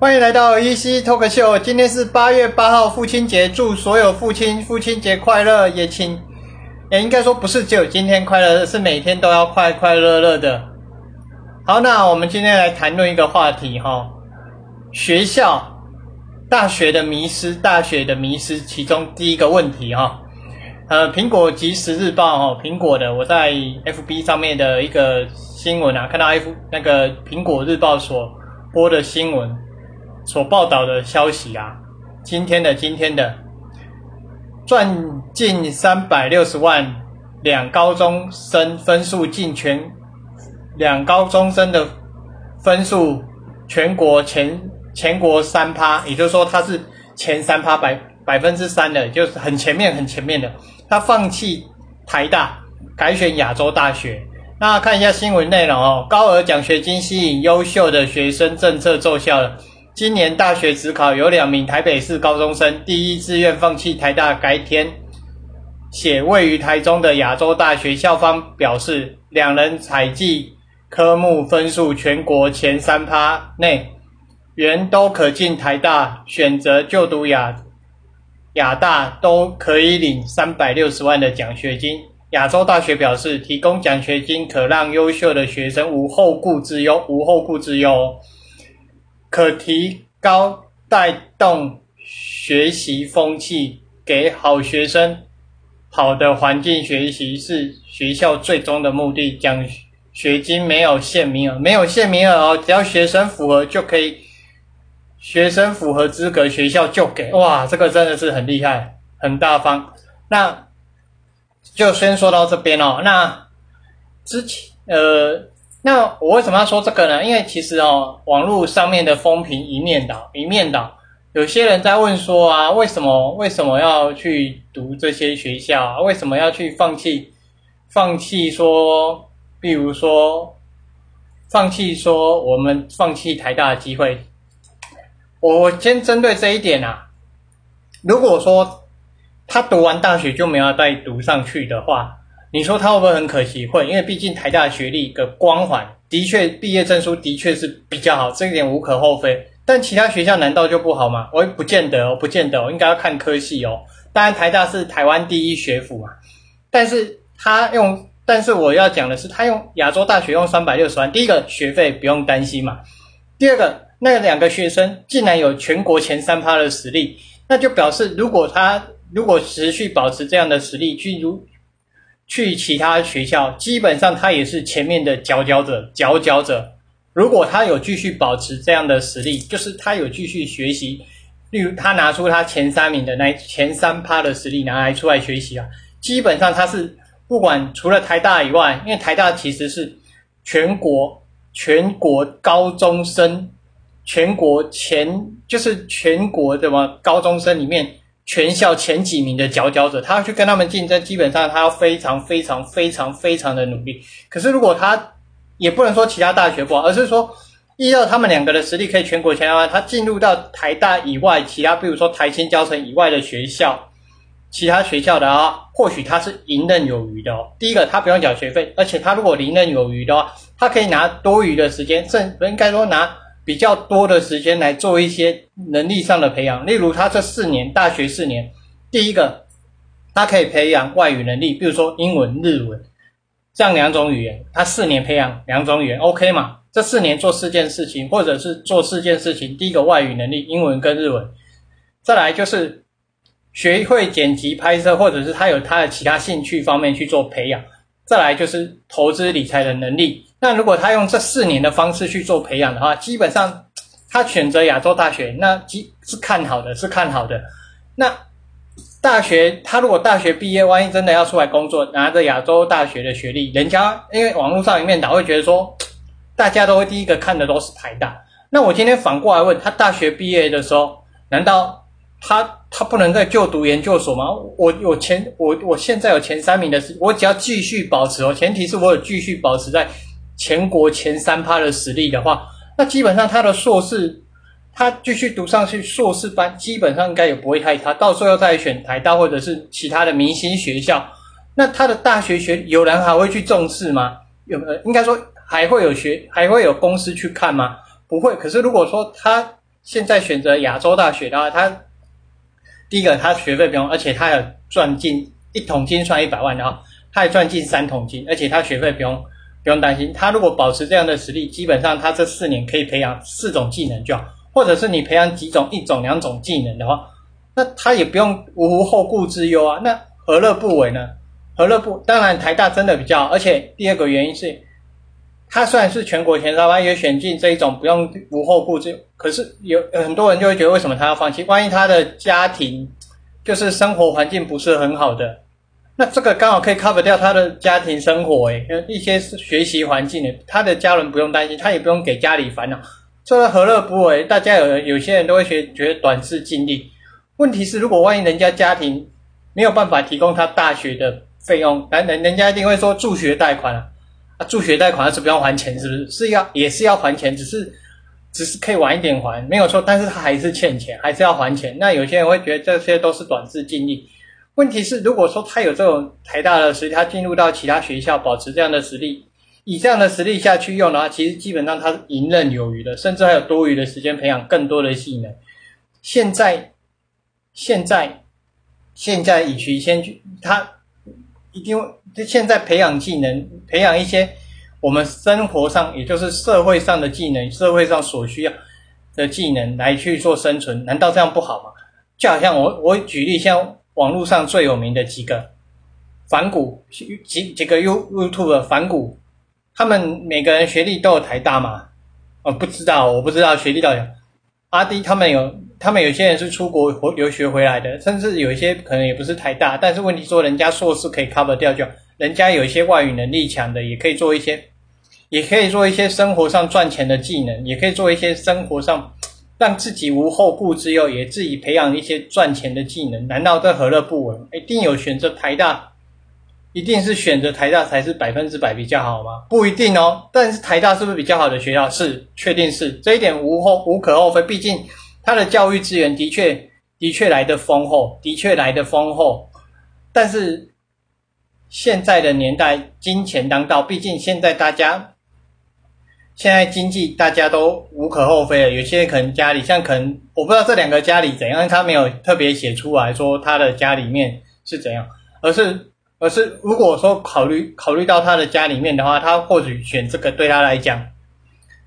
欢迎来到 EC Talk Show。今天是八月八号，父亲节，祝所有父亲父亲节快乐！也请，也应该说不是只有今天快乐，是每天都要快快乐乐的。好，那我们今天来谈论一个话题哈，学校、大学的迷失，大学的迷失，其中第一个问题哈，呃，苹果即时日报哈，苹果的我在 FB 上面的一个新闻啊，看到 F 那个苹果日报所播的新闻。所报道的消息啊，今天的今天的赚近三百六十万，两高中生分数进全，两高中生的分数全国前全国三趴，也就是说他是前三趴百百分之三的，就是很前面很前面的。他放弃台大，改选亚洲大学。那看一下新闻内容哦，高额奖学金吸引优秀的学生，政策奏效了。今年大学职考有两名台北市高中生第一志愿放弃台大，改填写位于台中的亚洲大学。校方表示，两人采计科目分数全国前三趴内，原都可进台大，选择就读亚亚大都可以领三百六十万的奖学金。亚洲大学表示，提供奖学金可让优秀的学生无后顾之忧，无后顾之忧。可提高带动学习风气，给好学生好的环境学习是学校最终的目的。奖学金没有限名额，没有限名额哦，只要学生符合就可以，学生符合资格，学校就给。哇，这个真的是很厉害，很大方。那就先说到这边哦。那之前呃。那我为什么要说这个呢？因为其实哦，网络上面的风评一面倒，一面倒。有些人在问说啊，为什么为什么要去读这些学校？为什么要去放弃放弃说，比如说放弃说我们放弃台大的机会？我先针对这一点啊，如果说他读完大学就没有再读上去的话。你说他会不会很可惜？会，因为毕竟台大学历的光环的确，毕业证书的确是比较好，这一点无可厚非。但其他学校难道就不好吗？我也不见得哦，不见得哦，应该要看科系哦。当然，台大是台湾第一学府嘛。但是他用，但是我要讲的是，他用亚洲大学用三百六十万，第一个学费不用担心嘛。第二个，那两个学生竟然有全国前三趴的实力，那就表示如果他如果持续保持这样的实力，去如。去其他学校，基本上他也是前面的佼佼者，佼佼者。如果他有继续保持这样的实力，就是他有继续学习，例如他拿出他前三名的那前三趴的实力拿来出来学习啊，基本上他是不管除了台大以外，因为台大其实是全国全国高中生，全国前就是全国的么高中生里面。全校前几名的佼佼者，他要去跟他们竞争，基本上他要非常非常非常非常的努力。可是如果他也不能说其他大学不好，而是说依照他们两个的实力可以全国前三，他进入到台大以外，其他比如说台青教程以外的学校，其他学校的啊，或许他是游刃有余的哦。第一个，他不用缴学费，而且他如果游刃有余的话，他可以拿多余的时间，甚应该说拿。比较多的时间来做一些能力上的培养，例如他这四年大学四年，第一个他可以培养外语能力，比如说英文、日文这样两种语言，他四年培养两种语言，OK 嘛？这四年做四件事情，或者是做四件事情，第一个外语能力，英文跟日文，再来就是学会剪辑拍摄，或者是他有他的其他兴趣方面去做培养，再来就是投资理财的能力。那如果他用这四年的方式去做培养的话，基本上他选择亚洲大学，那基是看好的，是看好的。那大学他如果大学毕业，万一真的要出来工作，拿着亚洲大学的学历，人家因为网络上一面倒会觉得说，大家都会第一个看的都是台大。那我今天反过来问他，大学毕业的时候，难道他他不能再就读研究所吗？我我前我我现在有前三名的是，我只要继续保持哦，前提是我有继续保持在。全国前三趴的实力的话，那基本上他的硕士，他继续读上去硕士班，基本上应该也不会太差。到时候要再选台大或者是其他的明星学校，那他的大学学有人还会去重视吗？有呃，应该说还会有学，还会有公司去看吗？不会。可是如果说他现在选择亚洲大学的话，他第一个他学费不用，而且他有赚进一桶金算一百万的话，他还赚进三桶金，而且他学费不用不用担心。他如果保持这样的实力，基本上他这四年可以培养四种技能就好，或者是你培养几种一种两种技能的话，那他也不用无后顾之忧啊，那何乐不为呢？何乐不？当然台大真的比较，而且第二个原因是。他虽然是全国前三，万也选进这一种不用无后顾之，可是有很多人就会觉得，为什么他要放弃？万一他的家庭就是生活环境不是很好的，那这个刚好可以 cover 掉他的家庭生活，诶，一些学习环境的，他的家人不用担心，他也不用给家里烦恼，这个何乐不为？大家有有些人都会觉觉得短视尽力，问题是如果万一人家家庭没有办法提供他大学的费用，人人人家一定会说助学贷款啊。啊，助学贷款是不用还钱，是不是？是要也是要还钱，只是只是可以晚一点还，没有错。但是他还是欠钱，还是要还钱。那有些人会觉得这些都是短视尽力。问题是，如果说他有这种台大的实力，他进入到其他学校，保持这样的实力，以这样的实力下去用的话，其实基本上他是游刃有余的，甚至还有多余的时间培养更多的技能。现在，现在，现在以徐先去他。一定就现在培养技能，培养一些我们生活上，也就是社会上的技能，社会上所需要的技能来去做生存，难道这样不好吗？就好像我我举例，像网络上最有名的几个反骨几几个 You YouTube 反骨，他们每个人学历都有台大吗？哦，不知道，我不知道学历到底。阿弟他们有。他们有些人是出国留学回来的，甚至有一些可能也不是太大，但是问题说人家硕士可以 cover 掉，就人家有一些外语能力强的，也可以做一些，也可以做一些生活上赚钱的技能，也可以做一些生活上让自己无后顾之忧，也自己培养一些赚钱的技能。难道这何乐不为？一定有选择台大，一定是选择台大才是百分之百比较好吗？不一定哦。但是台大是不是比较好的学校？是，确定是这一点无后无可厚非，毕竟。他的教育资源的确的确来的丰厚，的确来的丰厚，但是现在的年代金钱当道，毕竟现在大家现在经济大家都无可厚非了。有些人可能家里像可能我不知道这两个家里怎样，他没有特别写出来说他的家里面是怎样，而是而是如果说考虑考虑到他的家里面的话，他或许选这个对他来讲，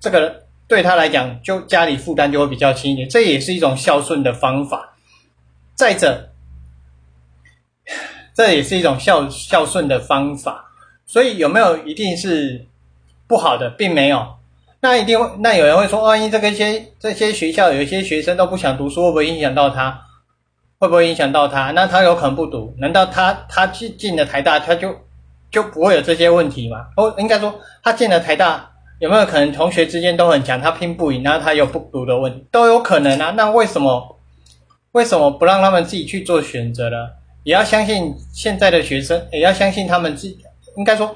这个。对他来讲，就家里负担就会比较轻一点，这也是一种孝顺的方法。再者，这也是一种孝孝顺的方法。所以有没有一定是不好的，并没有。那一定会，那有人会说，万一这个些这些学校有一些学生都不想读书，会不会影响到他？会不会影响到他？那他有可能不读？难道他他进进了台大，他就就不会有这些问题吗？哦，应该说他进了台大。有没有可能同学之间都很强，他拼不赢，然后他有不读的问题，都有可能啊。那为什么为什么不让他们自己去做选择呢？也要相信现在的学生，也要相信他们自，应该说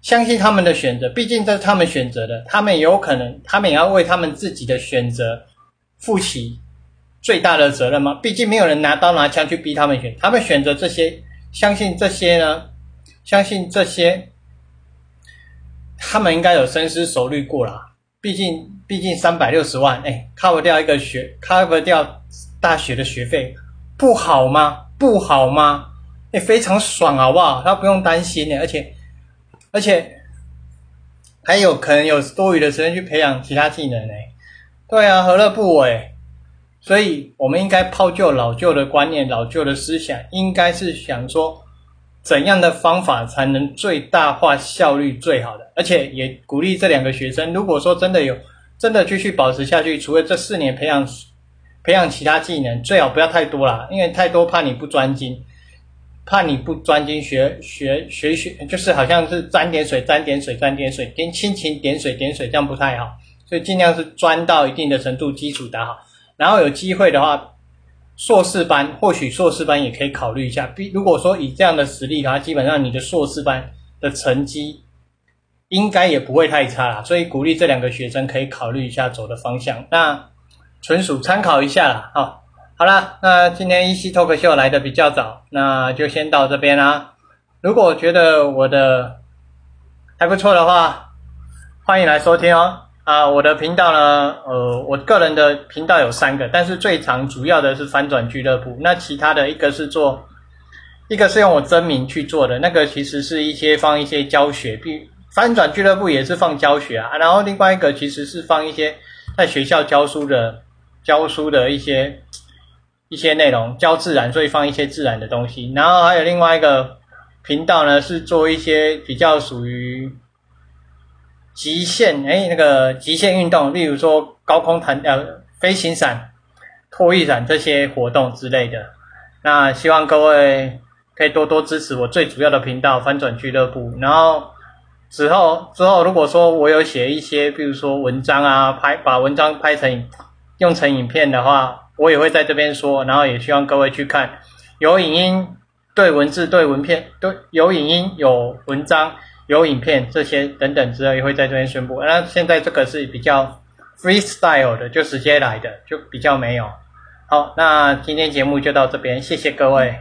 相信他们的选择。毕竟这是他们选择的，他们也有可能，他们也要为他们自己的选择负起最大的责任吗？毕竟没有人拿刀拿枪去逼他们选，他们选择这些，相信这些呢？相信这些。他们应该有深思熟虑过啦，毕竟毕竟三百六十万，哎，cover 掉一个学，cover 掉大学的学费，不好吗？不好吗？哎，非常爽，好不好？他不用担心呢，而且而且还有可能有多余的时间去培养其他技能呢。对啊，何乐不为？所以我们应该抛旧老旧的观念、老旧的思想，应该是想说。怎样的方法才能最大化效率最好的？而且也鼓励这两个学生，如果说真的有真的继续保持下去，除了这四年培养培养其他技能，最好不要太多啦，因为太多怕你不专精，怕你不专精学学学学，就是好像是沾点水沾点水沾点水，点亲情点水点水，这样不太好，所以尽量是专到一定的程度，基础打好，然后有机会的话。硕士班或许硕士班也可以考虑一下。比如果说以这样的实力的话，基本上你的硕士班的成绩应该也不会太差啦。所以鼓励这两个学生可以考虑一下走的方向。那纯属参考一下啦。好，好啦，那今天一期 talk show 来的比较早，那就先到这边啦。如果觉得我的还不错的话，欢迎来收听哦。啊，我的频道呢，呃，我个人的频道有三个，但是最常主要的是翻转俱乐部。那其他的一个是做，一个是用我真名去做的，那个其实是一些放一些教学，比翻转俱乐部也是放教学啊。然后另外一个其实是放一些在学校教书的教书的一些一些内容，教自然，所以放一些自然的东西。然后还有另外一个频道呢，是做一些比较属于。极限哎，那个极限运动，例如说高空弹呃飞行伞、脱衣伞这些活动之类的。那希望各位可以多多支持我最主要的频道翻转俱乐部。然后之后之后，如果说我有写一些，比如说文章啊，拍把文章拍成用成影片的话，我也会在这边说。然后也希望各位去看，有影音对文字对文片对有影音有文章。有影片这些等等之类也会在这边宣布。那现在这个是比较 freestyle 的，就直接来的，就比较没有。好，那今天节目就到这边，谢谢各位。